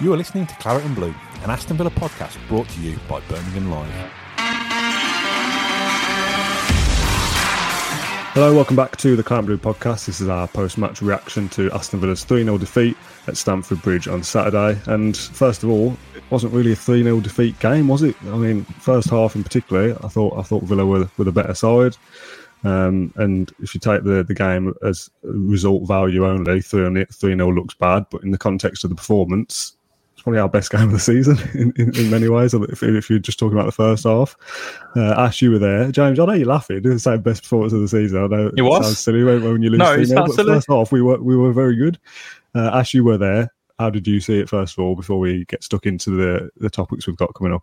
You are listening to Claret and Blue, an Aston Villa podcast brought to you by Birmingham Live. Hello, welcome back to the Claret and Blue podcast. This is our post-match reaction to Aston Villa's 3-0 defeat at Stamford Bridge on Saturday. And first of all, it wasn't really a 3-0 defeat game, was it? I mean, first half in particular, I thought I thought Villa were, were the better side. Um, and if you take the, the game as result value only, 3 0 looks bad. But in the context of the performance, probably our best game of the season in, in, in many ways. If, if, you're just talking about the first half, uh, Ash, you were there. James, I know you're laughing. It's the best performance of the season. I know it was sounds silly when, when you lose. No, it's not silly. First half, we were we were very good. Uh, Ash, you were there. How did you see it first of all before we get stuck into the the topics we've got coming up?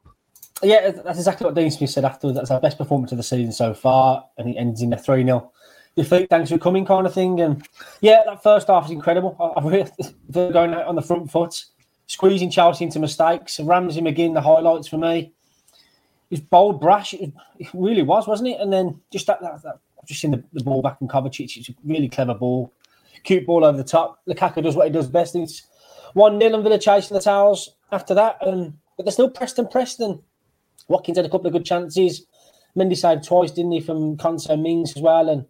Yeah, that's exactly what Dean Smith said afterwards. That's our best performance of the season so far, and it ends in a 3 0 defeat. Thanks for coming, kind of thing. And yeah, that first half is incredible. I, I really going out on the front foot squeezing Chelsea into mistakes. Ramsey McGinn, the highlights for me. It was bold, brash. It, really was, wasn't it? And then just that, that, that just seen the, the, ball back in Kovacic. It's a really clever ball. Cute ball over the top. Lukaku does what he does best. It's 1 0 and Villa chasing the towels after that. And, but they're still Preston Preston. Watkins had a couple of good chances. Mendy saved twice, didn't he, from Konsa Mings as well. And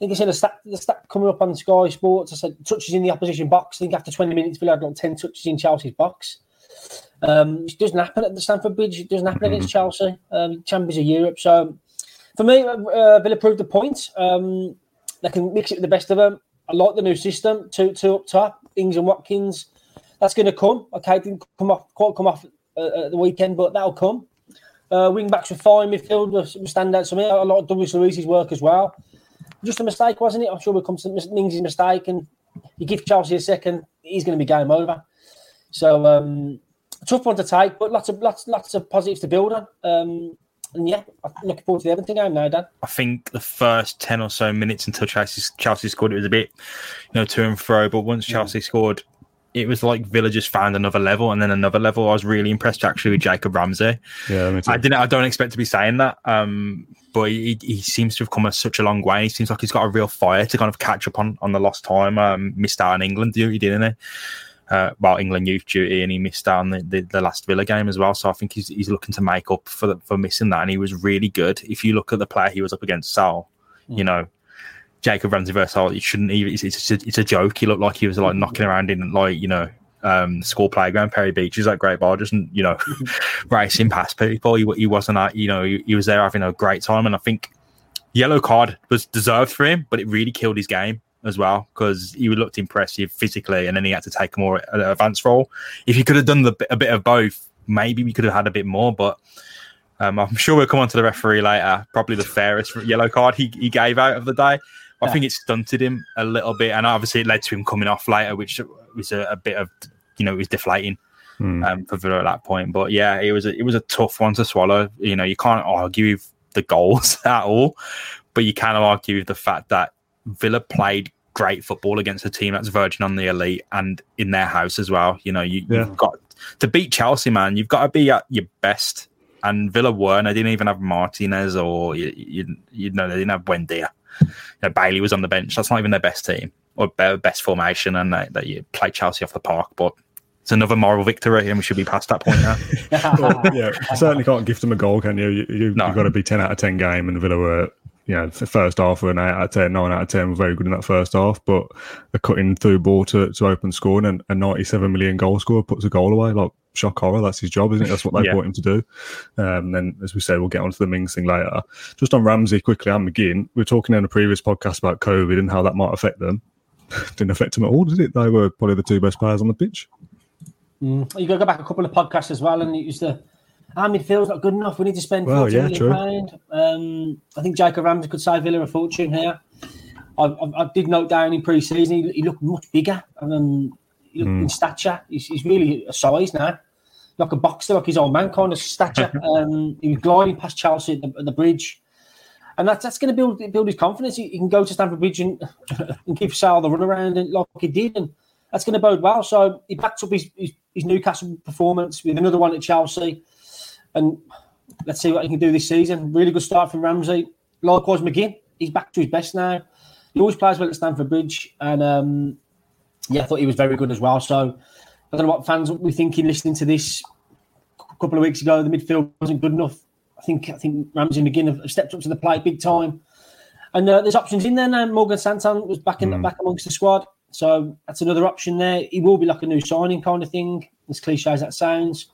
think I said the stat, the stat coming up on Sky Sports. I said touches in the opposition box. I think after 20 minutes, Villa had like 10 touches in Chelsea's box. Um, it doesn't happen at the Stamford Bridge. It doesn't happen mm-hmm. against Chelsea, um, champions of Europe. So for me, uh, Villa proved the point. Um, they can mix it with the best of them. I like the new system. Two, two up top, Ings and Watkins. That's going to come. Okay, didn't come off quite come off uh, at the weekend, but that'll come. Uh, wing backs were fine. Midfield was standouts for me. I like Douglas Luiz's work as well just a mistake, wasn't it? I'm sure it come to Mings' mistake, and you give Chelsea a second, he's going to be game over. So um, tough one to take, but lots of lots lots of positives to build on. Um, and yeah, I'm looking forward to the Everton game now, Dan. I think the first ten or so minutes until Chelsea Chelsea scored, it was a bit, you know, to and fro. But once Chelsea yeah. scored, it was like Villa just found another level and then another level. I was really impressed actually with Jacob Ramsey. Yeah, I didn't. I don't expect to be saying that, um, but he, he seems to have come a, such a long way. He seems like he's got a real fire to kind of catch up on on the lost time. Um, missed out on England duty, didn't he? Uh, well, England youth duty, and he missed out on the, the, the, last Villa game as well. So I think he's he's looking to make up for the, for missing that, and he was really good. If you look at the player he was up against, Saul, mm. you know Jacob Ramsey versus It shouldn't even. It's, it's, a, it's a joke. He looked like he was like knocking around in like you know um, school playground, Perry Beach. He's like great ball, just you know racing past people. He, he wasn't that you know he, he, was there having a great time, and I think yellow card was deserved for him, but it really killed his game as well because he looked impressive physically, and then he had to take a more advanced role. If he could have done the, a bit of both, maybe we could have had a bit more, but. Um, I'm sure we'll come on to the referee later. Probably the fairest yellow card he, he gave out of the day. I think it stunted him a little bit, and obviously it led to him coming off later, which was a, a bit of you know it was deflating mm. um, for Villa at that point. But yeah, it was a, it was a tough one to swallow. You know, you can't argue with the goals at all, but you can argue with the fact that Villa played great football against a team that's verging on the elite and in their house as well. You know, you, have got to beat Chelsea, man. You've got to be at your best. And Villa weren't. They didn't even have Martinez or you, you, you know they didn't have Buendia you know, Bailey was on the bench. That's not even their best team or best formation, and that, that you play Chelsea off the park. But it's another moral victory, and we should be past that point now. well, yeah, certainly can't give them a goal, can you? you, you no. You've got to be ten out of ten game, and Villa were you know, the first half were an 8 out of 10, 9 out of 10 were very good in that first half, but a cutting through ball to, to open scoring and a 97 million goal scorer puts a goal away. Like, shock horror, that's his job, isn't it? That's what they yeah. brought him to do. Um, then, as we say, we'll get onto the Mings thing later. Just on Ramsey quickly and McGinn, we were talking in a previous podcast about COVID and how that might affect them. Didn't affect them at all, did it? They were probably the two best players on the pitch. Mm. You got to go back a couple of podcasts as well and it use the our midfield's not good enough. We need to spend well, yeah, pound. Um, I think Jacob Ramsey could save Villa a fortune here. I, I, I did note down in pre-season he, he, looked much bigger. Um, in stature. He's, he's really a size now, like a boxer, like his old man kind of stature. um, he was gliding past Chelsea at the, at the bridge, and that's that's going to build build his confidence. He, he can go to Stamford Bridge and, and give Saul the run around and like he did, and that's going to bode well. So he backed up his, his, his Newcastle performance with another one at Chelsea, and let's see what he can do this season. Really good start from Ramsey. Likewise, McGinn. He's back to his best now. He always plays well at Stamford Bridge, and um, yeah, I thought he was very good as well. So I don't know what fans be thinking listening to this. A couple of weeks ago, the midfield wasn't good enough. I think I think Ramsey and McGinn have stepped up to the plate big time, and uh, there's options in there now. Morgan Sanson was back in back amongst the squad, so that's another option there. He will be like a new signing kind of thing, as cliche as that sounds.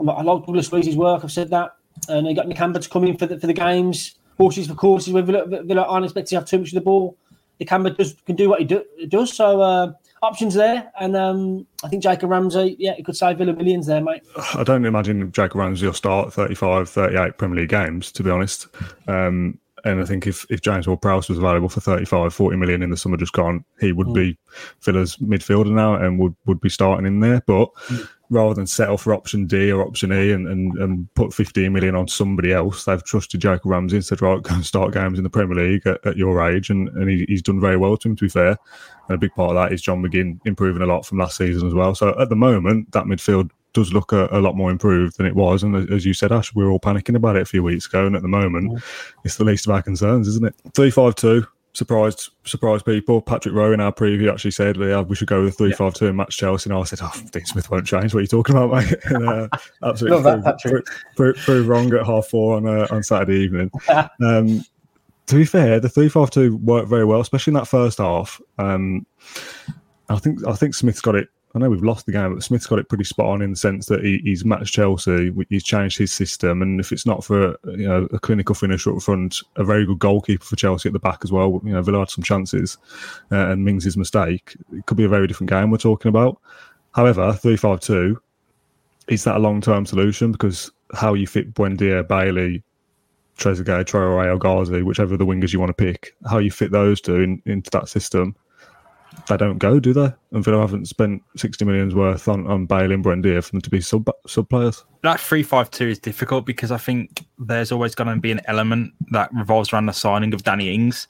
I like Douglas Luiz's work. I've said that, and they got Nakamba to come in for the, for the games, horses for courses. Where Villa, Villa aren't expected to have too much of the ball. Nakamba does can do what he do, does. So uh, options there, and um, I think Jacob Ramsey, yeah, he could save Villa millions there, mate. I don't imagine Jacob Ramsey will start 35, 38 Premier League games, to be honest. Um, and I think if, if James Ward Prowse was available for 35, 40 million in the summer just gone, he would mm. be Villa's midfielder now and would, would be starting in there. But mm. rather than settle for option D or option E and, and, and put 15 million on somebody else, they've trusted Jacob Ramsey and said, right, go and start games in the Premier League at, at your age. And, and he, he's done very well to him, to be fair. And a big part of that is John McGinn improving a lot from last season as well. So at the moment, that midfield does look a, a, lot more improved than it was. And as you said, Ash, we were all panicking about it a few weeks ago. And at the moment, yeah. it's the least of our concerns, isn't it? 352 surprised surprised people. Patrick Rowe in our preview actually said yeah, we should go with 352 yeah. and match Chelsea. And I said, oh, Dean Smith won't change. What are you talking about, mate? and, uh, absolutely Love proved, proved, proved, wrong at half four on, uh, on Saturday evening. um, to be fair, the 352 worked very well, especially in that first half. Um, I think I think Smith's got it I know we've lost the game, but Smith's got it pretty spot on in the sense that he, he's matched Chelsea. He's changed his system, and if it's not for you know a clinical finisher up front, a very good goalkeeper for Chelsea at the back as well. You know, Villa had some chances, uh, and Mings' mistake. It could be a very different game we're talking about. However, three five two, is that a long term solution? Because how you fit Buendia, Bailey, Trezeguet, Traore, or Ghazi, whichever the wingers you want to pick, how you fit those two in, into that system they don't go, do they? And Villa haven't spent sixty millions worth on, on Bale and Buendia for them to be sub sub players. That three five two is difficult because I think there's always going to be an element that revolves around the signing of Danny Ings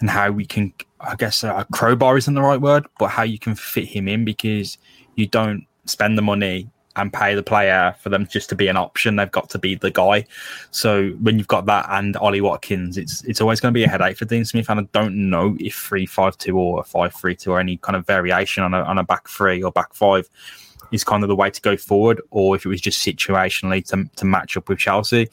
and how we can, I guess, uh, crowbar isn't the right word, but how you can fit him in because you don't spend the money and pay the player for them just to be an option. They've got to be the guy. So when you've got that and Ollie Watkins, it's it's always going to be a headache for Dean Smith. And I don't know if three five two or five three two or any kind of variation on a on a back three or back five is kind of the way to go forward, or if it was just situationally to to match up with Chelsea.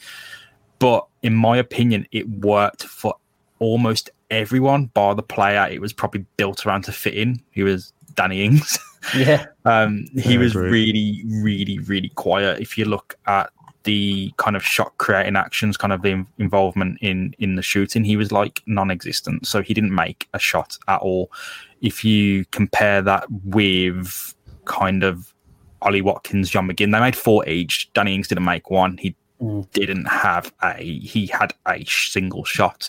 But in my opinion, it worked for almost everyone bar the player it was probably built around to fit in. He was Danny Ings. Yeah. um, he yeah, was really, really, really quiet. If you look at the kind of shot creating actions, kind of the involvement in in the shooting, he was like non-existent. So he didn't make a shot at all. If you compare that with kind of Ollie Watkins, John McGinn, they made four each. Danny Ings didn't make one. He mm. didn't have a. He had a single shot.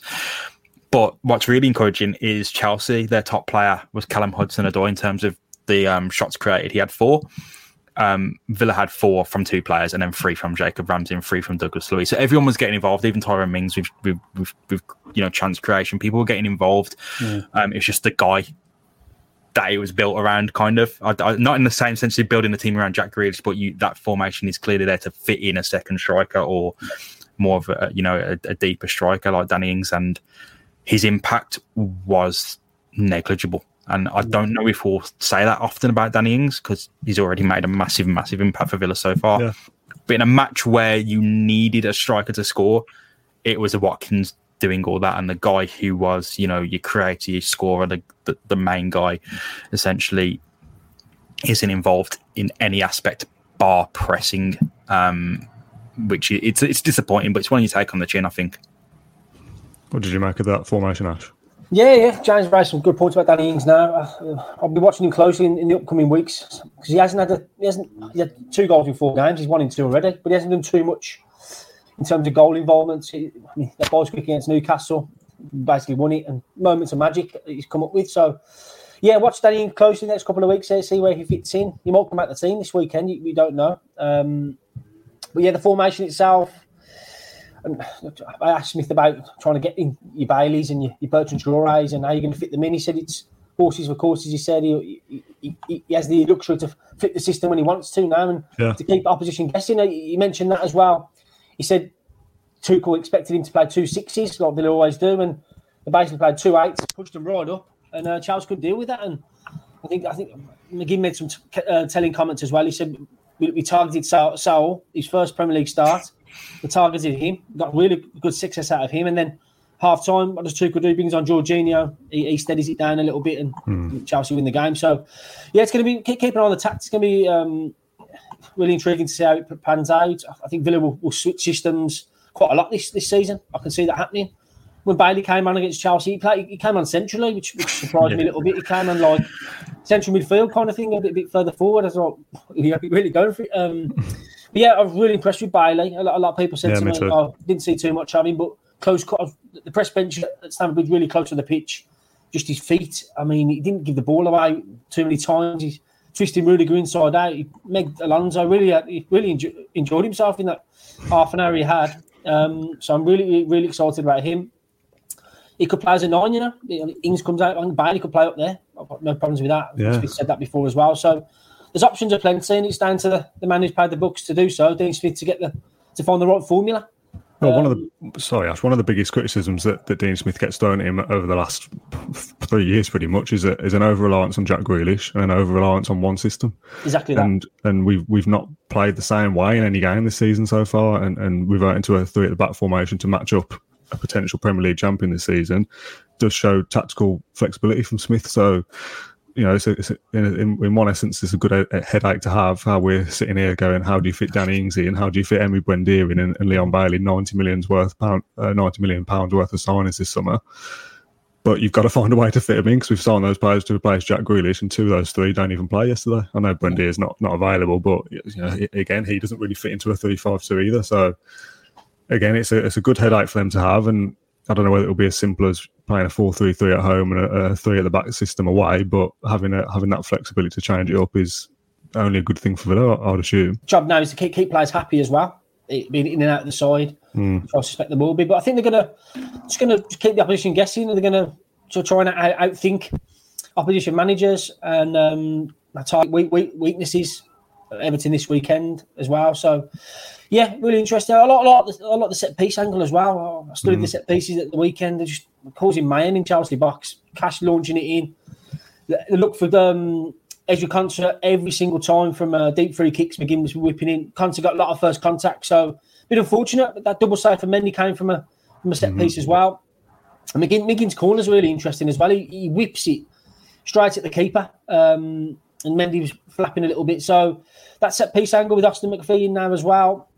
But what's really encouraging is Chelsea. Their top player was Callum Hudson-Odoi in terms of the um, shots created. He had four. Um, Villa had four from two players, and then three from Jacob Ramsey and three from Douglas Luiz. So everyone was getting involved, even Tyrone Mings with, with, with, with you know chance creation. People were getting involved. Mm. Um, it's just the guy that it was built around, kind of. I, I, not in the same sense of building the team around Jack Grealish, but you that formation is clearly there to fit in a second striker or more of a you know a, a deeper striker like Danny Ings and his impact was negligible. And I don't know if we'll say that often about Danny Ings because he's already made a massive, massive impact for Villa so far. Yeah. But in a match where you needed a striker to score, it was a Watkins doing all that, and the guy who was, you know, your creator, your scorer, the, the, the main guy, essentially isn't involved in any aspect bar pressing, um, which it's it's disappointing, but it's one you take on the chin, I think. What did you make of that formation, Ash? Yeah, yeah. James raised some good points about Danny Ings now. Uh, I'll be watching him closely in, in the upcoming weeks because he hasn't had a, he hasn't he had two goals in four games. He's one in two already, but he hasn't done too much in terms of goal involvement. He, I mean, that boys quick against Newcastle basically won it, and moments of magic he's come up with. So, yeah, watch Danny close in the next couple of weeks. See where he fits in. He might come out the team this weekend. You, you don't know. Um, but yeah, the formation itself. And I asked Smith about trying to get in your Baileys and your, your Bertrand Traorés and how you're going to fit them in. He said it's horses for courses. He said he, he, he, he, has the luxury to flip the system when he wants to now and yeah. to keep opposition guessing. He mentioned that as well. He said Tuchel expected him to play two sixes like they always do, and they basically played two eights, pushed them right up, and uh, Charles couldn't deal with that. And I think I think McGinn made some t- uh, telling comments as well. He said we, we targeted Saul, Saul, his first Premier League start. We targeted him, got really good success out of him, and then half time, what does Tuchel do? Brings on Jorginho. He, he, steadies it down a little bit, and hmm. Chelsea win the game. So, yeah, it's going to be keep, keeping on the tactics. It's going to be um, really intriguing to see how it pans out. I think Villa will, will, switch systems quite a lot this, this season. I can see that happening. When Bailey came on against Chelsea, he, played, he came on centrally, which, which surprised yeah. me a little bit. He came on like central midfield kind of thing, a bit, a bit further forward. I thought, yeah, really going for it. Um, yeah, I was really impressed with Bailey. A lot, a lot of people said yeah, to me, me oh, didn't see too much of him, but close the press bench at Stamford Bridge really close to the pitch. Just his feet. I mean, he didn't give the ball away too many times. He's twisting Rudiger inside out. He made Alonso really, he really enjoy, enjoyed himself in that half an hour he had. Um, so I'm really, really excited about him. He could play as a nine, you know. Ings comes out and Bailey could play up there. I've got no problems with that. Yeah. We said that before as well. So there's options of plenty, and it's down to the, the man who's paid the books to do so. Dean Smith to get the to find the right formula. Well, one of the um, sorry, Ash, one of the biggest criticisms that, that Dean Smith gets thrown at him over the last three years, pretty much, is a, is an over reliance on Jack Grealish and an over reliance on one system. Exactly that. And and we've we've not played the same way in any game this season so far, and and we've went into a three at the back formation to match up a potential Premier League champion this season. Does show tactical flexibility from Smith. So you know, it's, a, it's a, in, in, one essence, it's a good a, a headache to have. How we're sitting here going, how do you fit Danny Ings in? How do you fit Emi Buendia in and, and Leon Bailey? Ninety millions worth pound, uh, ninety million pounds worth of signings this summer. But you've got to find a way to fit them in because we've signed those players to replace Jack Grealish, and two of those three don't even play yesterday. I know Buendia is not not available, but you know, again, he doesn't really fit into a three-five-two either. So again, it's a it's a good headache for them to have, and I don't know whether it'll be as simple as playing a four-three-three at home and a, a, three at the back system away, but having a, having that flexibility to change it up is only a good thing for Villa, I'd assume. Job now is to keep, keep players happy as well, being in and out of the side. Mm. I suspect they will be, but I think they're going to just going to keep the opposition guessing. They're going to try and out, outthink opposition managers and um, weak, weaknesses. Everton this weekend as well. So yeah, really interesting. A lot, a lot, a lot of the set piece angle as well. I studied mm. the set pieces at the weekend. They're just causing mayhem in Chelsea box. Cash launching it in. Look for the um, Ezri Konsa every single time from uh, deep free kicks. McGinn was whipping in. Konsa got a lot of first contact, so a bit unfortunate. But that double save for Mendy came from a from a set mm. piece as well. And McGinn, McGinn's corner is really interesting as well. He, he whips it straight at the keeper, um, and Mendy was flapping a little bit. So that set piece angle with Austin McPhee in now as well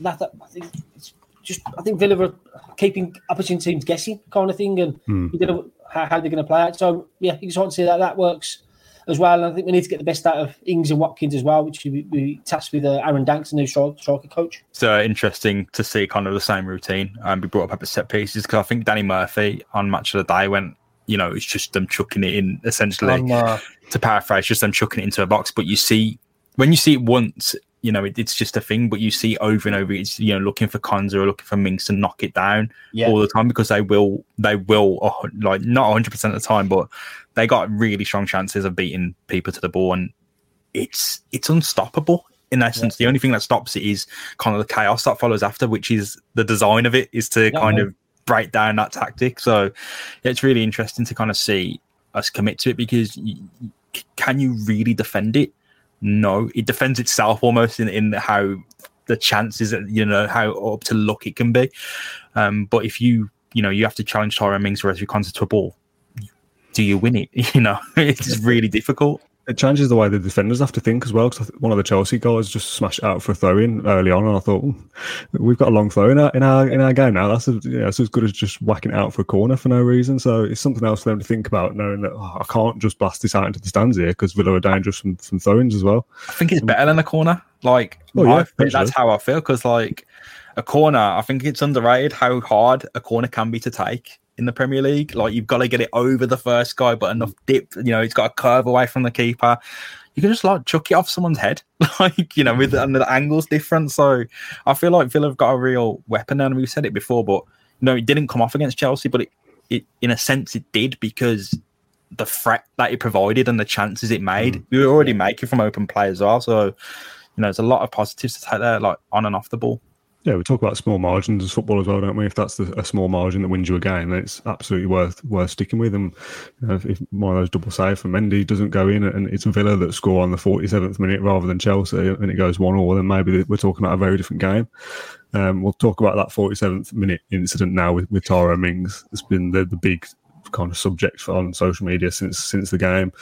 that, that I think it's just I think Villa are keeping opposition teams guessing kind of thing, and mm. you know how, how they're going to play out. So yeah, you just want to see that that works as well. And I think we need to get the best out of Ings and Watkins as well, which we, we tasked with uh, Aaron Danks, the new striker coach. So interesting to see kind of the same routine and um, be brought up at set pieces because I think Danny Murphy on Match of the Day went. You know, it's just them chucking it in essentially. Um, uh, to paraphrase, just them chucking it into a box. But you see, when you see it once, you know, it, it's just a thing. But you see over and over, it's you know, looking for Konsa or looking for Mings to knock it down yeah. all the time because they will, they will, like not 100 percent of the time, but they got really strong chances of beating people to the ball, and it's it's unstoppable. In essence, yeah. the only thing that stops it is kind of the chaos that follows after, which is the design of it is to yeah, kind of break down that tactic. So it's really interesting to kind of see us commit to it because you, can you really defend it? no, it defends itself almost in, in how the chances, that you know, how up to luck it can be. Um, but if you, you know, you have to challenge Tyrone Mings or Ezri Konsa to a ball, do you win it? You know, it's really difficult it changes the way the defenders have to think as well. Because one of the Chelsea guys just smashed out for a throw in early on, and I thought hmm, we've got a long throw in our in our, in our game now. That's, a, yeah, that's as good as just whacking it out for a corner for no reason. So it's something else for them to think about, knowing that oh, I can't just blast this out into the stands here because Villa are dangerous from from throw-ins as well. I think it's better mm. than a corner. Like oh, yeah, that's how I feel because like a corner, I think it's underrated how hard a corner can be to take in the Premier League. Like you've got to get it over the first guy, but enough dip. You know, it's got a curve away from the keeper. You can just like chuck it off someone's head, like you know, with and the angle's different. So I feel like Villa have got a real weapon, and we've said it before, but no, it didn't come off against Chelsea, but it, it in a sense it did because the threat that it provided and the chances it made. Mm. We were already making from open play as well. So, you know, there's a lot of positives to take there, like on and off the ball. Yeah, we talk about small margins as football as well, don't we? If that's the, a small margin that wins you a game, then it's absolutely worth worth sticking with. And you know, if, if, one of those double saves from Mendy doesn't go in, and it's Villa that score on the 47th minute rather than Chelsea, and it goes one all, then maybe we're talking about a very different game. Um, we'll talk about that 47th minute incident now with, with Tyrone Mings. It's been the, the big kind of subject on social media since since the game.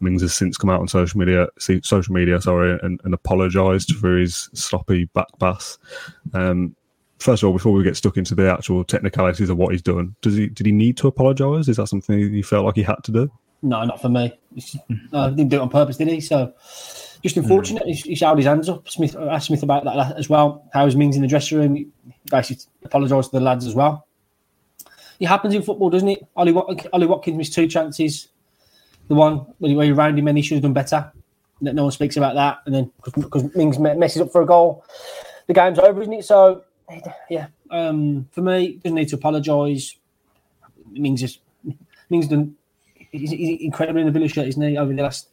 Mings has since come out on social media, social media, sorry, and, and apologised for his sloppy back pass. Um, first of all, before we get stuck into the actual technicalities of what he's done, does he did he need to apologise? Is that something he felt like he had to do? No, not for me. No, he didn't do it on purpose, did he? So just unfortunate. Mm. He, he shouted his hands up. Smith asked Smith about that as well. How was Mings in the dressing room? He basically apologised to the lads as well. It happens in football, doesn't it? Ollie, Ollie Watkins missed two chances. The one where you round him and he should have done better. No one speaks about that. And then because Mings messes up for a goal, the game's over, isn't it? So, yeah, um, for me, doesn't need to apologise. Mings just Mings done. He's, he's in the Villa shirt, isn't he? Over the last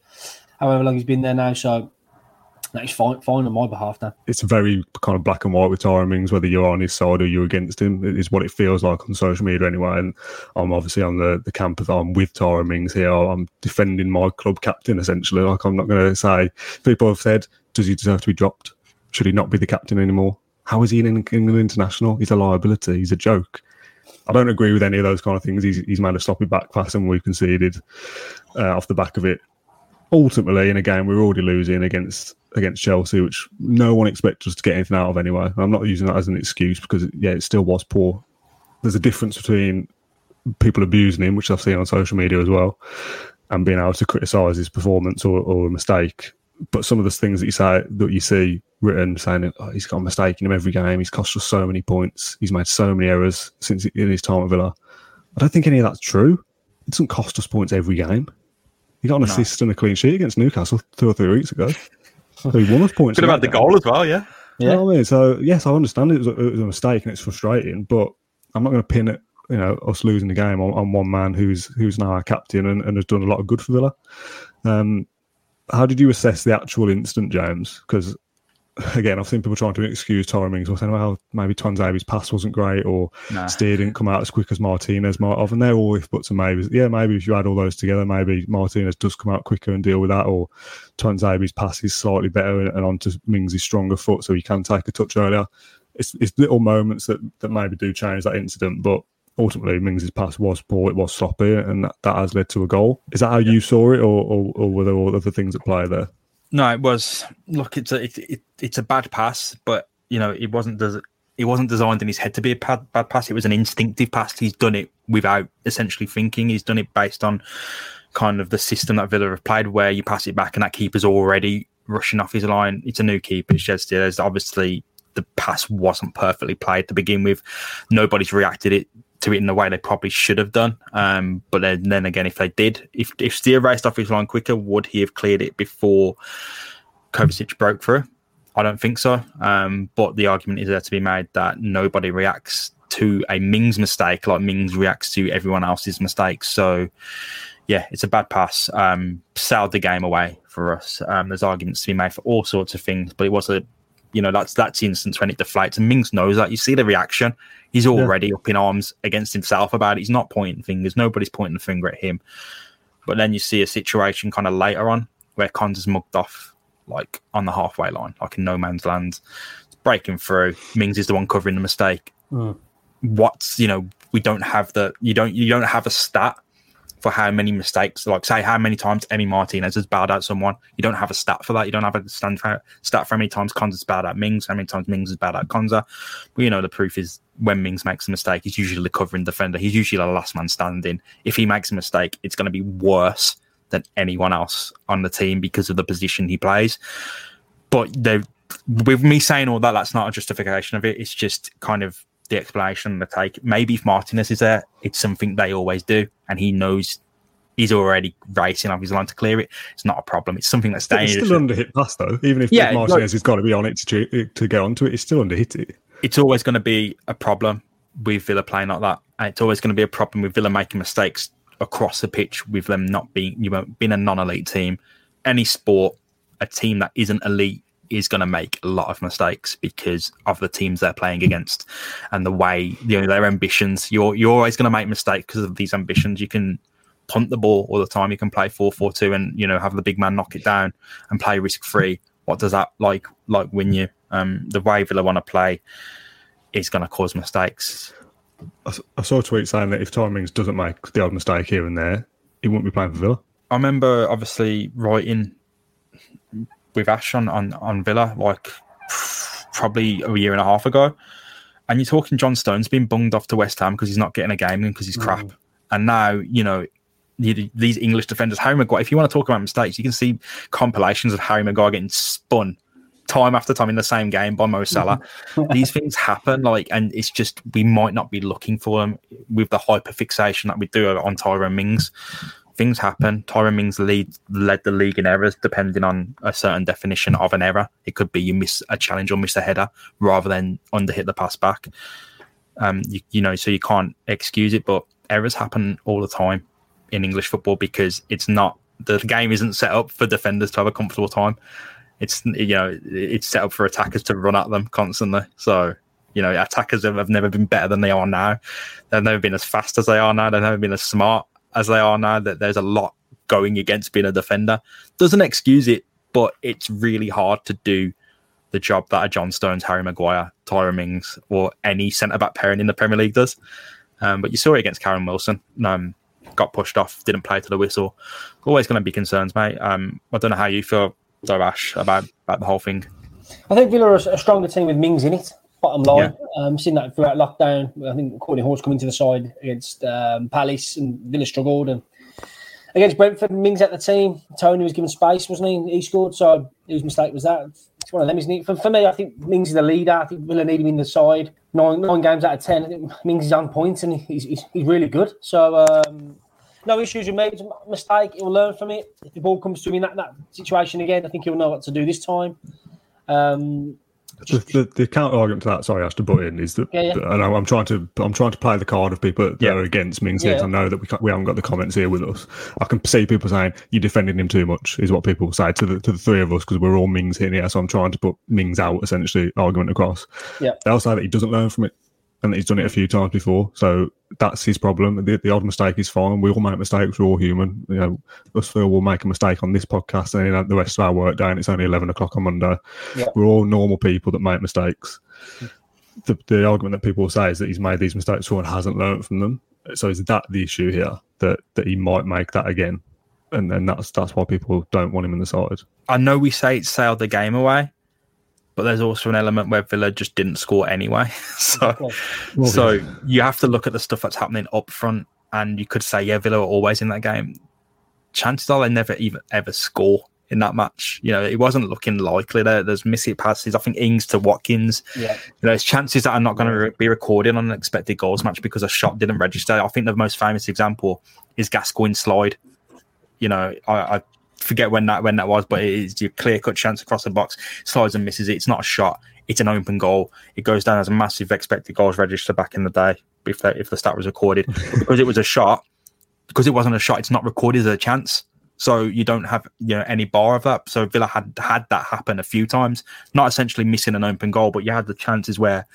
however long he's been there now. So that's fine, fine on my behalf now. It's very kind of black and white with Mings, whether you're on his side or you're against him, is what it feels like on social media anyway. And I'm obviously on the, the camp of I'm with Mings here. I'm defending my club captain essentially. Like I'm not going to say, people have said, does he deserve to be dropped? Should he not be the captain anymore? How is he in England international? He's a liability. He's a joke. I don't agree with any of those kind of things. He's, he's made a sloppy back pass and we conceded uh, off the back of it ultimately in a game we're already losing against against Chelsea, which no one expected us to get anything out of anyway. I'm not using that as an excuse because yeah, it still was poor. There's a difference between people abusing him, which I've seen on social media as well, and being able to criticise his performance or, or a mistake. But some of the things that you say that you see written saying oh, he's got a mistake in him every game, he's cost us so many points, he's made so many errors since in his time at Villa. I don't think any of that's true. It doesn't cost us points every game. He got an no. assist and a clean sheet against Newcastle two or three weeks ago. so he won us points. Could have had the goal as well, yeah. Yeah. You know I mean? So yes, I understand it was, a, it was, a, mistake and it's frustrating, but I'm not going to pin it. You know, us losing the game on, on one man who's who's now our captain and, and, has done a lot of good for Villa. Um, how did you assess the actual incident, James? Because again, I've seen people trying to excuse Tyrone Mings or saying, well, maybe Tuanzebe's pass wasn't great or nah. Steer didn't come out as quick as Martinez might have. And they're all if buts and maybes. Yeah, maybe if you add all those together, maybe Martinez does come out quicker and deal with that, or Tuanzebe's pass is slightly better and, and onto Mings' stronger foot so he can take a touch earlier. It's, it's little moments that, that maybe do change that incident, but ultimately Mings' pass was poor, it was sloppy, and that, that has led to a goal. Is that how yeah. you saw it, or, or, or were there all other things at play there? No, it was. Look, it's a it, it, it's a bad pass, but you know it wasn't des- it wasn't designed in his head to be a bad, bad pass. It was an instinctive pass. He's done it without essentially thinking. He's done it based on kind of the system that Villa have played, where you pass it back and that keeper's already rushing off his line. It's a new keeper. It's just there's obviously the pass wasn't perfectly played to begin with. Nobody's reacted it to it in the way they probably should have done. Um, but then, then again, if they did, if if Steer raced off his line quicker, would he have cleared it before Kovacic broke through? I don't think so. Um, but the argument is there to be made that nobody reacts to a Mings mistake like Mings reacts to everyone else's mistakes. So, yeah, it's a bad pass. Um, sailed the game away for us. Um, there's arguments to be made for all sorts of things, but it was a you know, that's that's the instance when it deflates. And Mings knows that. You see the reaction. He's already yeah. up in arms against himself about it. He's not pointing fingers. Nobody's pointing the finger at him. But then you see a situation kind of later on where Konsa's mugged off like on the halfway line, like in no man's land. It's breaking through. Mings is the one covering the mistake. Mm. What's you know, we don't have the you don't you don't have a stat for how many mistakes, like say how many times Emi Martinez has bowed out someone. You don't have a stat for that. You don't have a stand for, stat for how many times Konsa's bowed out Mings, how many times Mings has bowed out Konsa. But you know, the proof is when Mings makes a mistake, he's usually the covering defender. He's usually the last man standing. If he makes a mistake, it's going to be worse than anyone else on the team because of the position he plays. But with me saying all that, that's not a justification of it. It's just kind of the explanation, and the take. Maybe if Martinez is there, it's something they always do, and he knows he's already racing off his line to clear it. It's not a problem. It's something that's dangerous. It's still under hit pass though. Even if yeah, Martinez like, has got to be on it to to get onto it, it's still under hit it. It's always going to be a problem with Villa playing like that, and it's always going to be a problem with Villa making mistakes across the pitch with them not being you know being a non-elite team. Any sport, a team that isn't elite is going to make a lot of mistakes because of the teams they're playing against and the way you know their ambitions. You're you're always going to make mistakes because of these ambitions. You can punt the ball all the time. You can play four four two and you know have the big man knock it down and play risk free. What does that like like win you? Um, the way Villa want to play is going to cause mistakes. I saw a tweet saying that if Mings doesn't make the odd mistake here and there, he won't be playing for Villa. I remember obviously writing with Ash on, on, on Villa like probably a year and a half ago. And you're talking John Stones being bunged off to West Ham because he's not getting a game because he's crap. Mm. And now, you know, these English defenders, Harry Maguire, if you want to talk about mistakes, you can see compilations of Harry Maguire getting spun time after time in the same game by Mo Salah. These things happen, like, and it's just we might not be looking for them with the hyper fixation that we do on Tyrone Mings things happen. Tyrone Mings lead, led the league in errors, depending on a certain definition of an error. It could be you miss a challenge or miss a header rather than under hit the pass back. Um, you, you know, so you can't excuse it, but errors happen all the time in English football because it's not the game isn't set up for defenders to have a comfortable time. It's you know it's set up for attackers to run at them constantly. So you know attackers have, have never been better than they are now. They've never been as fast as they are now. They've never been as smart as they are now, that there's a lot going against being a defender. Doesn't excuse it, but it's really hard to do the job that a John Stones, Harry Maguire, Tyrone Mings, or any centre back pairing in the Premier League does. Um, but you saw it against Callum Wilson. Um, got pushed off, didn't play to the whistle. Always going to be concerns, mate. Um, I don't know how you feel, though, Ash, about, about the whole thing. I think Villa are a stronger team with Mings in it. Bottom line, yeah. um, seen that throughout lockdown. I think Kortney Hause coming to the side against um, Palace and Villa struggled, and against Brentford, Mings at the team. Toney was given space, wasn't he? He scored, so whose mistake was that? It's one of them, isn't it? For, for me, I think Mings is the leader. I think Villa need him in the side. Nine nine games out of ten, I think Mings is on point and he's, he's, he's really good. So um, no issues with me. It's a mistake. He'll learn from it. If the ball comes to him in that, that situation again, I think he'll know what to do this time. Um, the, the, the, counter argument to that, sorry, I have to butt in, is that, yeah, yeah. and I'm trying to I'm trying to play the card of people that yeah. are against Mings. Yeah. I know that we we haven't got the comments here with us. I can see people saying you're defending him too much, is what people say to the to the three of us because we're all Mings here. So I'm trying to put Mings out essentially argument across. Yeah, they'll say that he doesn't learn from it and that he's done it a few times before. So that's his problem. The, the odd mistake is fine. We all make mistakes. We're all human. You know, us four will make a mistake on this podcast, and you know, the rest of our work day. And it's only eleven o'clock on Monday. Yeah. We're all normal people that make mistakes. The, the argument that people say is that he's made these mistakes before and hasn't learned from them. So is that the issue here that that he might make that again? And then that's that's why people don't want him in the side. I know we say it sailed the game away, but there's also an element where Villa just didn't score anyway. so, well, so you have to look at the stuff that's happening up front, and you could say, yeah, Villa are always in that game. Chances are they never even ever score in that match. You know, it wasn't looking likely. There, there's missing passes. I think Ings to Watkins. Yeah. You know, there's chances that are not going to re- be recorded on an expected goals match because a shot didn't register. I think the most famous example is Gascoigne's slide. You know, I, I forget when that when that was, but it is your clear cut chance across the box. Slides and misses it. It's not a shot. It's an open goal. It goes down as a massive expected goals register back in the day if the, if the stat was recorded. because it was a shot, because it wasn't a shot, it's not recorded as a chance. So you don't have you know any bar of that. So Villa had had that happen a few times. Not essentially missing an open goal, but you had the chances where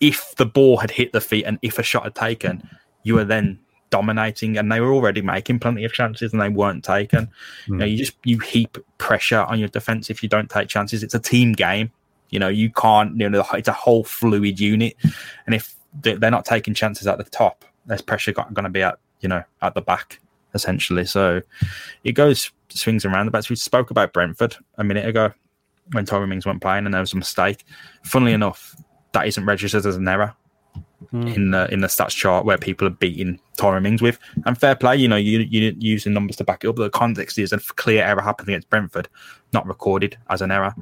if the ball had hit the feet and if a shot had taken, you were then dominating and they were already making plenty of chances and they weren't taken. Mm. You know, hmm. you just you heap pressure on your defense if you don't take chances. It's a team game. You know, you can't. You know, it's a whole fluid unit, and if they're not taking chances at the top, there's pressure going to be at you know at the back essentially. So it goes swings and roundabouts. We spoke about Brentford a minute ago when Tyrone Mings went playing and there was a mistake. Funnily enough, that isn't registered as an error mm. in the in the stats chart where people are beating Tyrone Mings with. And fair play, you know, you you using numbers to back it up. The context is a clear error happened against Brentford, not recorded as an error.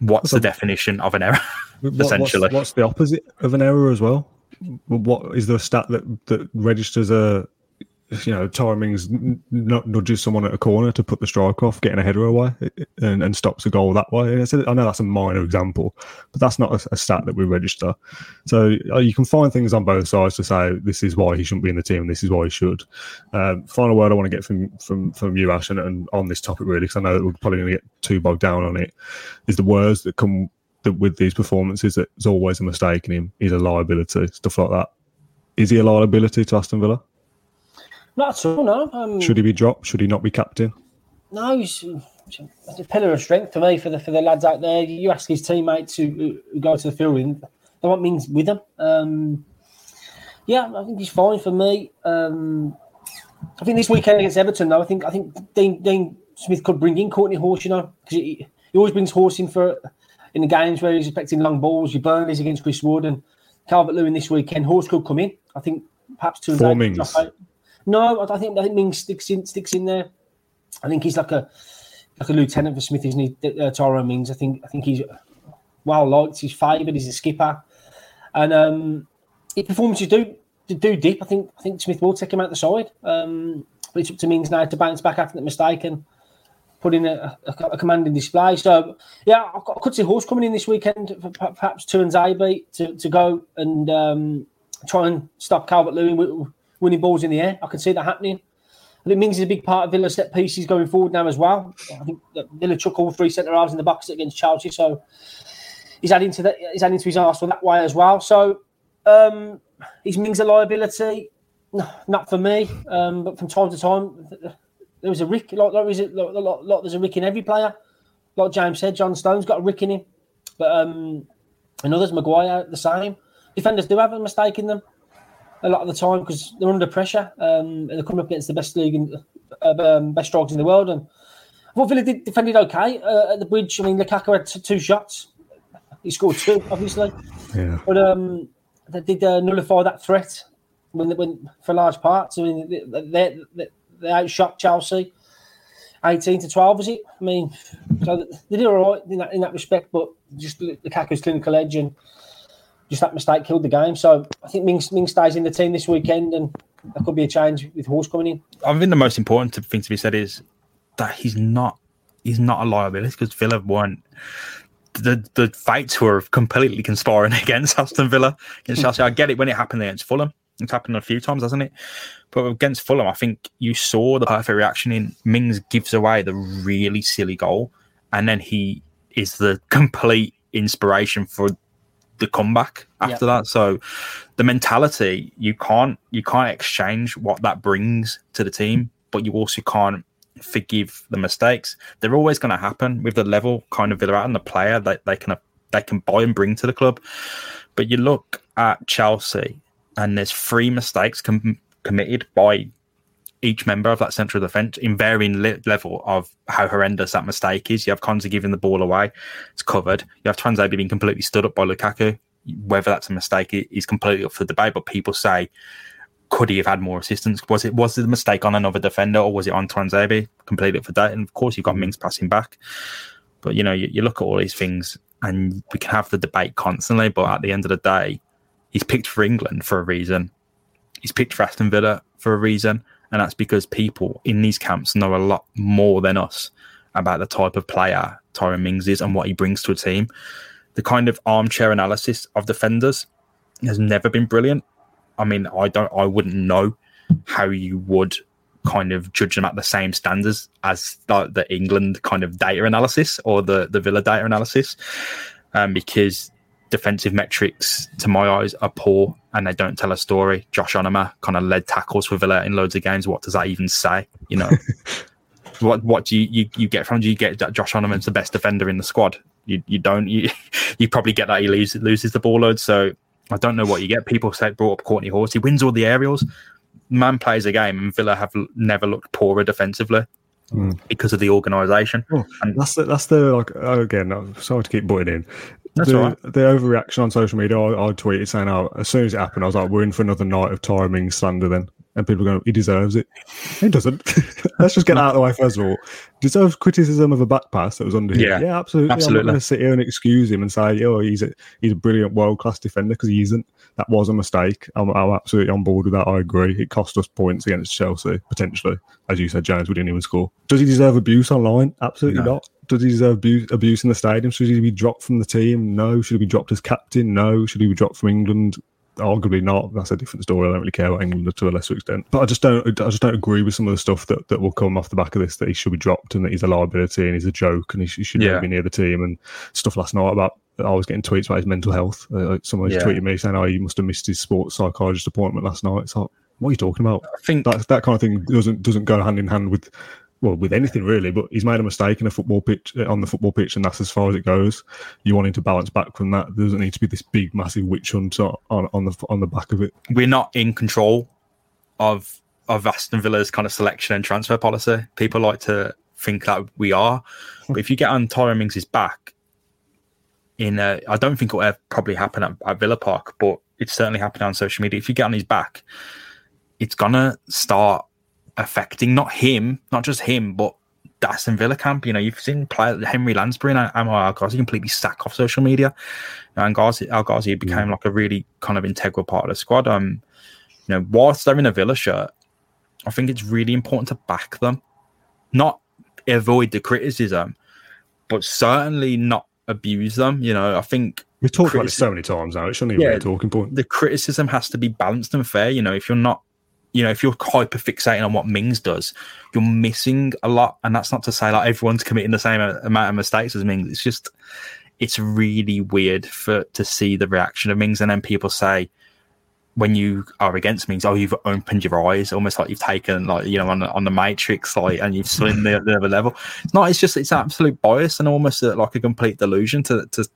what's the definition of an error? essentially, what's, what's, the opposite of an error as well? What is there a stat that that registers a you know, Tyrone Mings nudges someone at a corner to put the strike off, getting a header away, and, and stops a goal that way. I know that's a minor example, but that's not a, a, stat that we register. So uh, you can find things on both sides to say this is why he shouldn't be in the team, this is why he should. Um, final word I want to get from from from you, Ash, and, and on this topic really, because I know that we're probably going to get too bogged down on it, is the words that come with these performances. That there's always a mistake in him. He's a liability, stuff like that. Is he a liability to Aston Villa? Not at all, no. Um, Should he be dropped? Should he not be captain? No, he's, a pillar of strength for me for the for the lads out there. You ask his teammates who, who go to the field with they want Mings with them. Um, yeah, I think he's fine for me. Um, I think this weekend against Everton, though, I think I think Dean, Dean Smith could bring in Kortney Hause. you know, because he, he, always brings Hause in for in the games where he's expecting long balls. Your Burnley's against Chris Wood and Calvert Lewin this weekend. Hause could come in. I think perhaps two and Mings. No, I think I think Mings sticks in sticks in there. I think he's like a like a lieutenant for Smith, isn't he? Uh, Tyrone Mings. I think I think he's well liked. He's favoured. He's a skipper, and um, his performances do do deep. I think I think Smith will take him out the side. Um, but it's up to Mings now to bounce back after that mistake and put in a, a, a commanding display. So yeah, I could see Hause coming in this weekend, for perhaps Tuanzebe to to go and um, try and stop Calvert Lewin winning balls in the air. I can see that happening. I think Mings is a big part of Villa's set pieces going forward now as well. I think Villa took all three centre halves in the box against Chelsea, so he's adding to that. He's adding to his arsenal that way as well. So um, is Mings a liability? No, not for me. Um, but from time to time, there was a rick. Like, like, like, like, like, there's a rick in every player. Like James said, John Stone's got a rick in him, but um, and others, Maguire, the same. Defenders do have a mistake in them a lot of the time because they're under pressure um, and they're coming up against the best league and uh, um, best strikers in the world. And I thought Villa did, defended okay uh, at the bridge. I mean, Lukaku had two shots. He scored two, obviously. Yeah. But um, they did uh, nullify that threat when they went for large parts. I mean, they, they, they, they outshot Chelsea. 18 to 12, was it? I mean, so they did all right in that, in that respect, but just Lukaku's clinical edge and just that mistake killed the game. So I think Mings, Mings stays in the team this weekend, and there could be a change with Hause coming in. I think the most important thing to be said is that he's not he's not a liability because Villa weren't the the fights were completely conspiring against Aston Villa against Chelsea. I get it when it happened against Fulham. It's happened a few times, hasn't it? But against Fulham, I think you saw the perfect reaction in Mings gives away the really silly goal, and then he is the complete inspiration for the comeback after that. So the mentality you can't you can't exchange what that brings to the team, but you also can't forgive the mistakes. They're always going to happen with the level kind of Villa and the player that they can they can buy and bring to the club. But you look at Chelsea, and there's three mistakes com- committed by each member of that central defence in varying li- level of how horrendous that mistake is. You have Konsa giving the ball away, it's covered. You have Tuanzebe being completely stood up by Lukaku. Whether that's a mistake is completely up for debate, but people say, could he have had more assistance? Was it was it a mistake on another defender or was it on Tuanzebe? Completely up for that. And of course, you've got mm. Mings passing back. But you know, you, you look at all these things and we can have the debate constantly, but at the end of the day, he's picked for England for a reason. He's picked for Aston Villa for a reason and that's because people in these camps know a lot more than us about the type of player Tyrone Mings is and what he brings to a team. The kind of armchair analysis of defenders has never been brilliant. I mean, I don't, I wouldn't know how you would kind of judge them at the same standards as the, the England kind of data analysis or the the Villa data analysis, um, because defensive metrics, to my eyes, are poor and they don't tell a story. Josh Onomah kind of led tackles for Villa in loads of games. What does that even say? You know, what what do you, you, you get from? Do you get that Josh Onomah's the best defender in the squad? You you don't. You you probably get that he loses loses the ball load. So I don't know what you get. People say brought up Kortney Hause. He wins all the aerials. Man plays a game, and Villa have never looked poorer defensively. Mm. Because of the organisation, oh, and that's the, that's the like again. I'm sorry to keep butting in. That's the, right. the overreaction on social media, I, I tweeted saying, "Oh, as soon as it happened, I was like, we're in for another night of timing slander." Then And people are going, he deserves it. He doesn't. Let's just get out of the way first of all. Deserves criticism of a back pass that was under him. Yeah, Yeah, absolutely. I'm absolutely. not going to sit here and excuse him and say, oh, he's a he's a brilliant world class defender because he isn't. That was a mistake. I'm, I'm absolutely on board with that. I agree. It cost us points against Chelsea potentially, as you said, James. We didn't even score. Does he deserve abuse online? Absolutely No. not. Does he deserve abuse, abuse in the stadium? Should he be dropped from the team? No. Should he be dropped as captain? No. Should he be dropped from England? Arguably not. That's a different story. I don't really care about England to a lesser extent. But I just don't. I just don't agree with some of the stuff that, that will come off the back of this. That he should be dropped and that he's a liability and he's a joke and he, he should Yeah. never be near the team and stuff last night about. I was getting tweets about his mental health. Uh, someone was Yeah. tweeting me saying, "Oh, he must have missed his sports psychologist appointment last night." It's like, what are you talking about? I think that that kind of thing doesn't doesn't go hand in hand with well with anything really. But he's made a mistake in a football pitch uh, on the football pitch, and that's as far as it goes. You want him to bounce back from that. There doesn't need to be this big massive witch hunt on on the on the back of it. we're not in control of of Aston Villa's kind of selection and transfer policy. People like to think that we are, but if you get on Tyrone Mings' back, in a, I don't think it'll ever probably happen at, at Villa Park, but it's certainly happened on social media. If you get on his back, it's gonna start affecting not him, not just him, but the Aston Villa camp. You know, you've seen player Henry Lansbury and Anwar El Ghazi completely sack off social media, and Ghazi, Al Ghazi became like a really kind of integral part of the squad. Um, you know, whilst they're in a Villa shirt, I think it's really important to back them, not avoid the criticism, but certainly not abuse them. You know, I think We've talked about this so many times now. It shouldn't even Yeah. be a talking point. the criticism has to be balanced and fair. You know, if you're not, you know, if you're hyper fixating on what Mings does, you're missing a lot. And that's not to say like everyone's committing the same amount of mistakes as Mings. It's just, it's really weird for to see the reaction of Mings, and then people say. When you are against Mings, oh, you've opened your eyes, almost like you've taken, like you know, on the, on the Matrix, like, and you've seen the, the other level. It's not. It's just it's absolute bias and almost uh like a complete delusion to to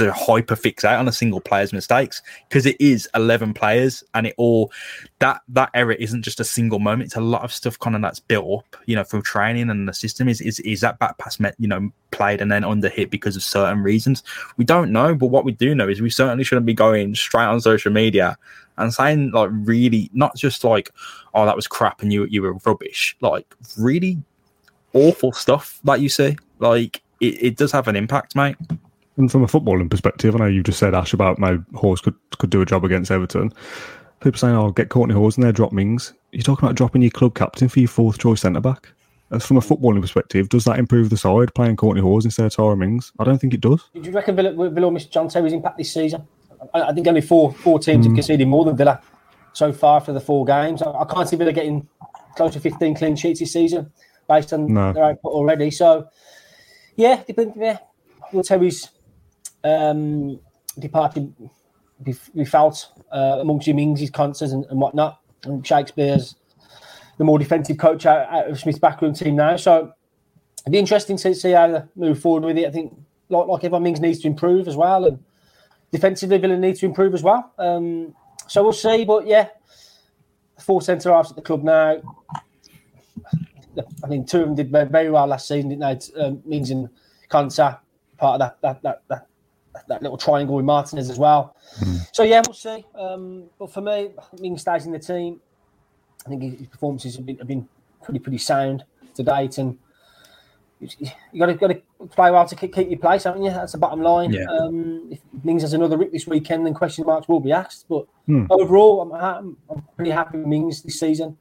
to hyper fixate on a single player's mistakes because it is 11 players and it all that that error isn't just a single moment. It's a lot of stuff kind of that's built up you know from training and the system. Is is, is that back pass met you know played and then under hit because of certain reasons? We don't know but what we do know is we certainly shouldn't be going straight on social media and saying like really not just like oh that was crap and you you were rubbish. Like really awful stuff that you see like it, it does have an impact mate And from a footballing perspective, I know you just said Ash about my Hause could could do a job against Everton. People saying, "Oh, get Kortney Hause in there, drop Mings." You're talking about dropping your club captain for your fourth choice centre back. As from a footballing perspective, does that improve the side playing Kortney Hause instead of Tyrone Mings? I don't think it does. Do you reckon Villa, Villa will miss John Terry's impact this season? I, I think only four four teams have hmm. conceded more than Villa so far for the four games. I, I can't see Villa getting close to 15 clean sheets this season based on No. their output already. So, yeah, depend, yeah. Will Terry's um, departed be felt uh, amongst your Mings, Konsas and, and whatnot. And Shakespeare's the more defensive coach out, out of Smith's backroom team now. So, it'd be interesting to see how they move forward with it. I think, like, like everyone, Mings needs to improve as well. And defensively, Villa needs to improve as well. Um, so we'll see. But yeah, four centre halves at the club now. I think two of them did very well last season, didn't they? Um, Mings and Konsa, part of that that, that that that little triangle with Martinez as well. So yeah, we'll see. Um, but for me, Mings stays in the team. I think his performances have been, have been pretty pretty sound to date, and you got to got to play well to keep, keep your place, haven't you? That's the bottom line. Yeah. Um, if Mings has another rip this weekend, then question marks will be asked. But Hmm. overall, I'm, I'm I'm pretty happy with Mings this season.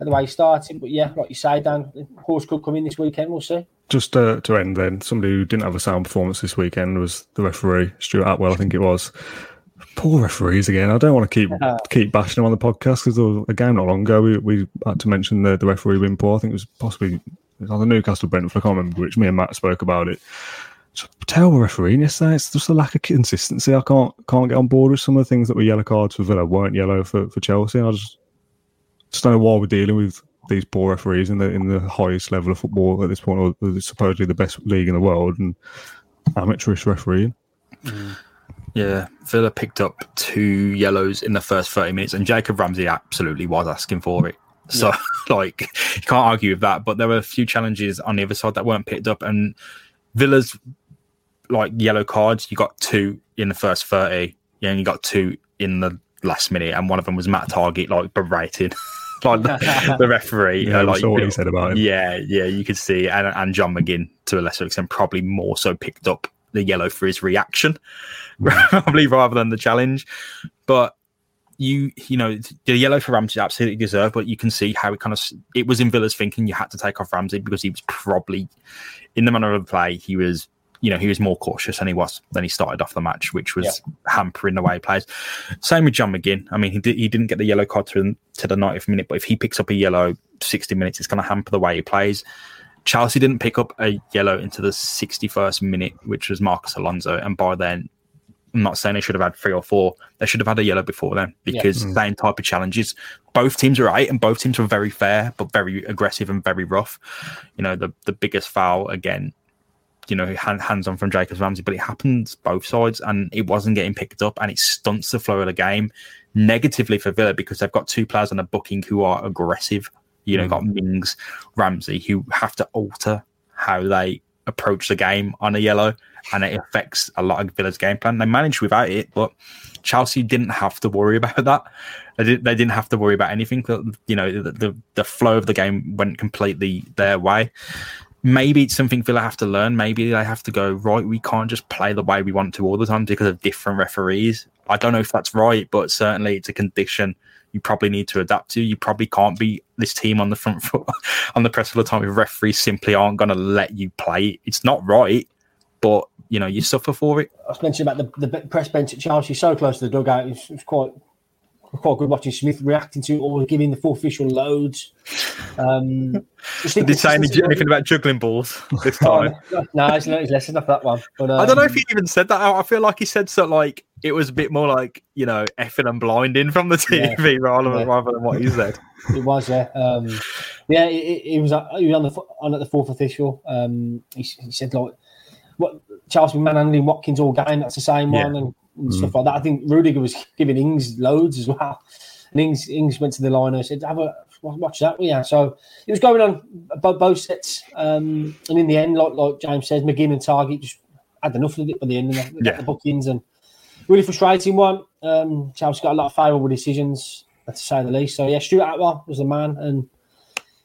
The way he started, but yeah, like you say, Dan, the Hause could come in this weekend. We'll see. Just uh, to end then, somebody who didn't have a sound performance this weekend was the referee, Stuart Atwell, I think it was. Poor referees again. I don't want to keep keep bashing them on the podcast because there was a game not long ago we, we had to mention the, the referee being poor. I think it was possibly it was on the Newcastle Brentford. I can't remember which. Me and Matt spoke about it. It's a terrible refereeing yesterday. It's just a lack of consistency. I can't can't get on board with some of the things that were yellow cards for Villa weren't yellow for, for Chelsea. I just just don't know why we're dealing with these poor referees in the in the highest level of football at this point, or the- supposedly the best league in the world, and amateurish refereeing. Mm. Yeah, Villa picked up two yellows in the first 30 minutes, and Jacob Ramsey absolutely was asking for it. So, like, you can't argue with that. But there were a few challenges on the other side that weren't picked up, and Villa's like yellow cards. You got two in the first 30, yeah, and you got two in the last minute, and one of them was Matt Targett like berated like the, the referee. Yeah, uh, like saw what he said about him. Yeah, yeah, you could see, and and John McGinn to a lesser extent probably more so picked up the yellow for his reaction, probably rather than the challenge. But you, you know, the yellow for Ramsey absolutely deserved, but you can see how it kind of it was in Villa's thinking you had to take off Ramsey because he was probably in the manner of the play he was. You know, he was more cautious than he was than he started off the match, which was Yeah. hampering the way he plays. Same with John McGinn. I mean, he did, he didn't get the yellow card to, to the 90th minute, but if he picks up a yellow 60 minutes, it's going to hamper the way he plays. Chelsea didn't pick up a yellow into the 61st minute, which was Marcos Alonso. And by then, I'm not saying they should have had three or four. They should have had a yellow before then because mm. same type of challenges. Both teams were right and both teams were very fair, but very aggressive and very rough. You know, the, the biggest foul again, you know, hand, hands on from Jacobs Ramsey, but it happens both sides and it wasn't getting picked up and it stunts the flow of the game negatively for Villa because they've got two players on the booking who are aggressive. You know, got mm. Mings, Ramsey, who have to alter how they approach the game on a yellow, and it affects a lot of Villa's game plan. They managed without it, but Chelsea didn't have to worry about that. They, did, they didn't have to worry about anything. You know, the, the the flow of the game went completely their way. Maybe it's something Villa have to learn. Maybe they have to go right. We can't just play the way we want to all the time because of different referees. I don't know if that's right, but certainly it's a condition you probably need to adapt to. You probably can't be this team on the front foot on the press all the time if referees simply aren't going to let you play. It's not right, but you know you suffer for it. I was mentioning about the, the press bench at Chelsea, so close to the dugout. It was, it was quite quite good watching Smith reacting to or giving the full official loads. Um, Did he say anything about juggling balls this time? no, no, it's, it's less enough that one. But um, I don't know if he even said that. I feel like he said something like it was a bit more like you know effing and blinding from the Yeah. TV rather, than Yeah. rather than what he said. It was, yeah. Um, yeah, it, it, it was. uh, He was on the on at the fourth official. Um, he, he said like, "What Charles been manhandling Watkins all game? That's the same Yeah. one and, and stuff like that." I think Rudiger was giving Ings loads as well. And Ings, Ings went to the line and said, "Have a watch that." Yeah, so it was going on both, both sets. Um, and in the end, like like James says, McGinn and Targett just had enough of it by the end. And Yeah. the bookings and really frustrating one. Um, Chelsea got a lot of favourable decisions, to say the least. So yeah, Stuart Atwell was the man, and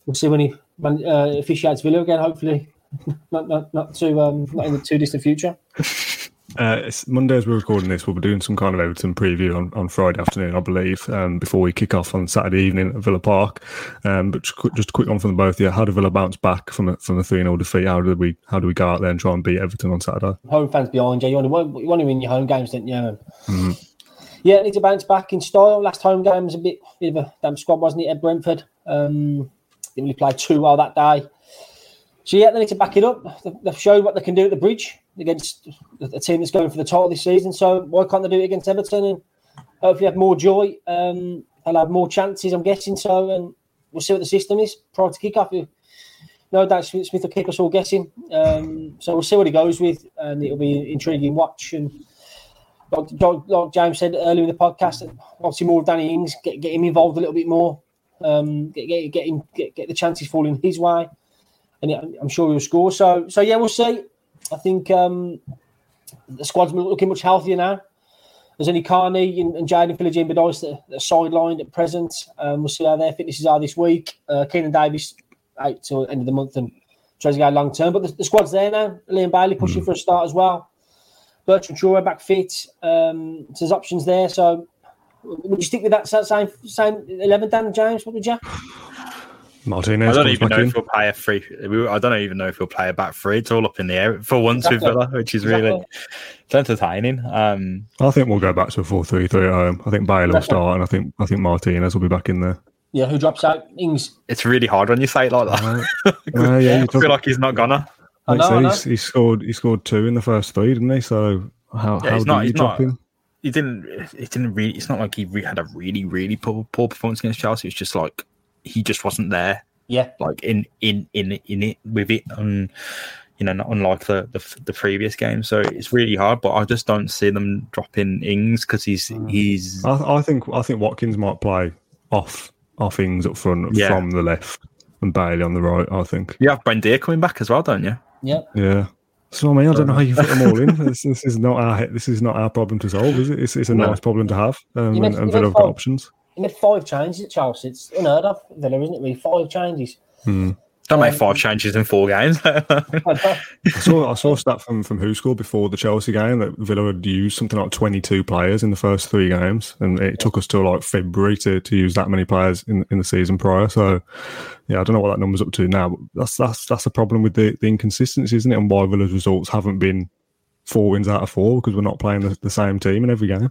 we'll see when he when, uh, officiates Villa again. Hopefully, not not not too um, not in the too distant future. Uh, it's Monday as we're recording this. We'll be doing some kind of Everton preview on, on Friday afternoon, I believe, um, before we kick off on Saturday evening at Villa Park. Um, but just, just a quick one from them both. Yeah, how did Villa bounce back from a, from the three 0 defeat? How did we how do we go out there and try and beat Everton on Saturday? Home fans behind you. You want to you want to win your home games, don't you? And, Yeah, need to bounce back in style. Last home game was a bit, bit of a damn squad, wasn't it? At Brentford, um, didn't really play too well that day. So yeah, they need to back it up. They- They've showed what they can do at the bridge against a team that's going for the title this season. So why can't they do it against Everton and hopefully have more joy? Um, have more chances, I'm guessing. So, and we'll see what the system is prior to kick off. No doubt Smith will keep us all guessing. Um, so we'll see what he goes with, and it'll be an intriguing watch. And like, like, James said earlier in the podcast, obviously more Danny Ings, get, get him involved a little bit more, um, get, get, get him get, get the chances falling his way, and I'm sure he'll score. So so yeah, we'll see. I think um, the squad's looking much healthier now. There's only Carney and, and Jaden Philogene Bidace that, that are sidelined at present. Um, we'll see how their fitnesses are this week. Uh, Keinan Davis out till end of the month and tries to go long term. But the, the squad's there now. Leon Bailey pushing for a start as well. Bertrand Traore back fit. Um, so there's options there. So would you stick with that same same eleven, Dan James? What would you? Martinez I don't even know in. if he'll play a free. I don't even know if he'll play a back three. It's all up in the air for once with Villa, which is really Exactly. it's entertaining. Um, I think we'll go back to a 4 3 3 at home. I think Bailey will start, and I think I think Martinez will be back in there. Yeah, who drops out? Ings. it's really hard when you say it like that. Uh, yeah, you I feel like he's not gonna. I know, I say, I know. he's, he scored he scored two in the first three, didn't he? So how, Yeah, how he's do not- you he's drop not- him? He didn't. It didn't really. It's not like he had a really, really poor, poor performance against Chelsea. It's just like he just wasn't there. Yeah, like in in in in it with it and you know not unlike the, the the previous game so it's really hard but i just don't see them dropping ings because he's Mm. he's I, I think I think Watkins might play off off Ings up front Yeah. from the left and Bailey on the right. I think. you have Buendia coming back as well don't you yeah. Yeah. So I mean, I don't know how you fit them all in. This, this is not our this is not our problem to solve, is it? It's, it's a No. nice problem to have, um, You and, know- and you Villa know, have got options. He made five changes at Chelsea. It's unheard of, Villa, isn't it? Really, five changes. Hmm. Don't make um, five changes in four games. I saw I saw a stat from from WhoScored before the Chelsea game that Villa had used something like 22 players in the first three games, and it took us till like February to, to use that many players in in the season prior. So, yeah, I don't know what that number's up to now. But that's that's that's a problem with the, the inconsistency, isn't it? And why Villa's results haven't been four wins out of four because we're not playing the, the same team in every game.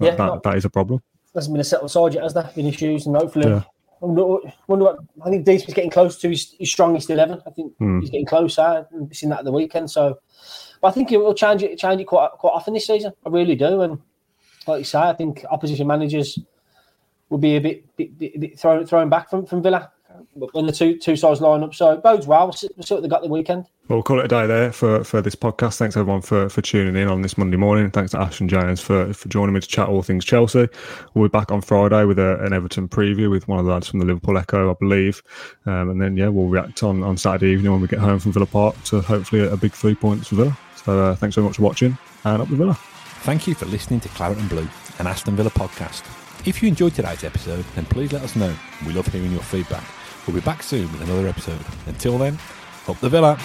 Yeah, that, no. that is a problem. Hasn't been a settled side yet, has there? Been issues, and hopefully, Yeah. I wonder, wonder what I think. Deesby's getting close to his, his strongest eleven. I think Hmm. he's getting closer. We've seen that at the weekend. So, but I think it will change it, change it quite quite often this season. I really do. And like you say, I think opposition managers will be a bit bit, bit, bit thrown thrown back from, from Villa when the two two sides line up. So it bodes well. We'll see, we'll see what they got the weekend. Well, we'll call it a day there for, for this podcast. Thanks everyone for, for tuning in on this Monday morning. Thanks to Ash and James for, for joining me to chat all things Chelsea. We'll be back on Friday with a, an Everton preview with one of the lads from the Liverpool Echo, I believe. Um, and then, yeah, we'll react on, on Saturday evening when we get home from Villa Park to hopefully a, a big three points for Villa. So uh, thanks very much for watching and up the Villa. Thank you for listening to Claret and Blue, an Aston Villa podcast. If you enjoyed today's episode, then please let us know. We love hearing your feedback. We'll be back soon with another episode. Until then, up the Villa.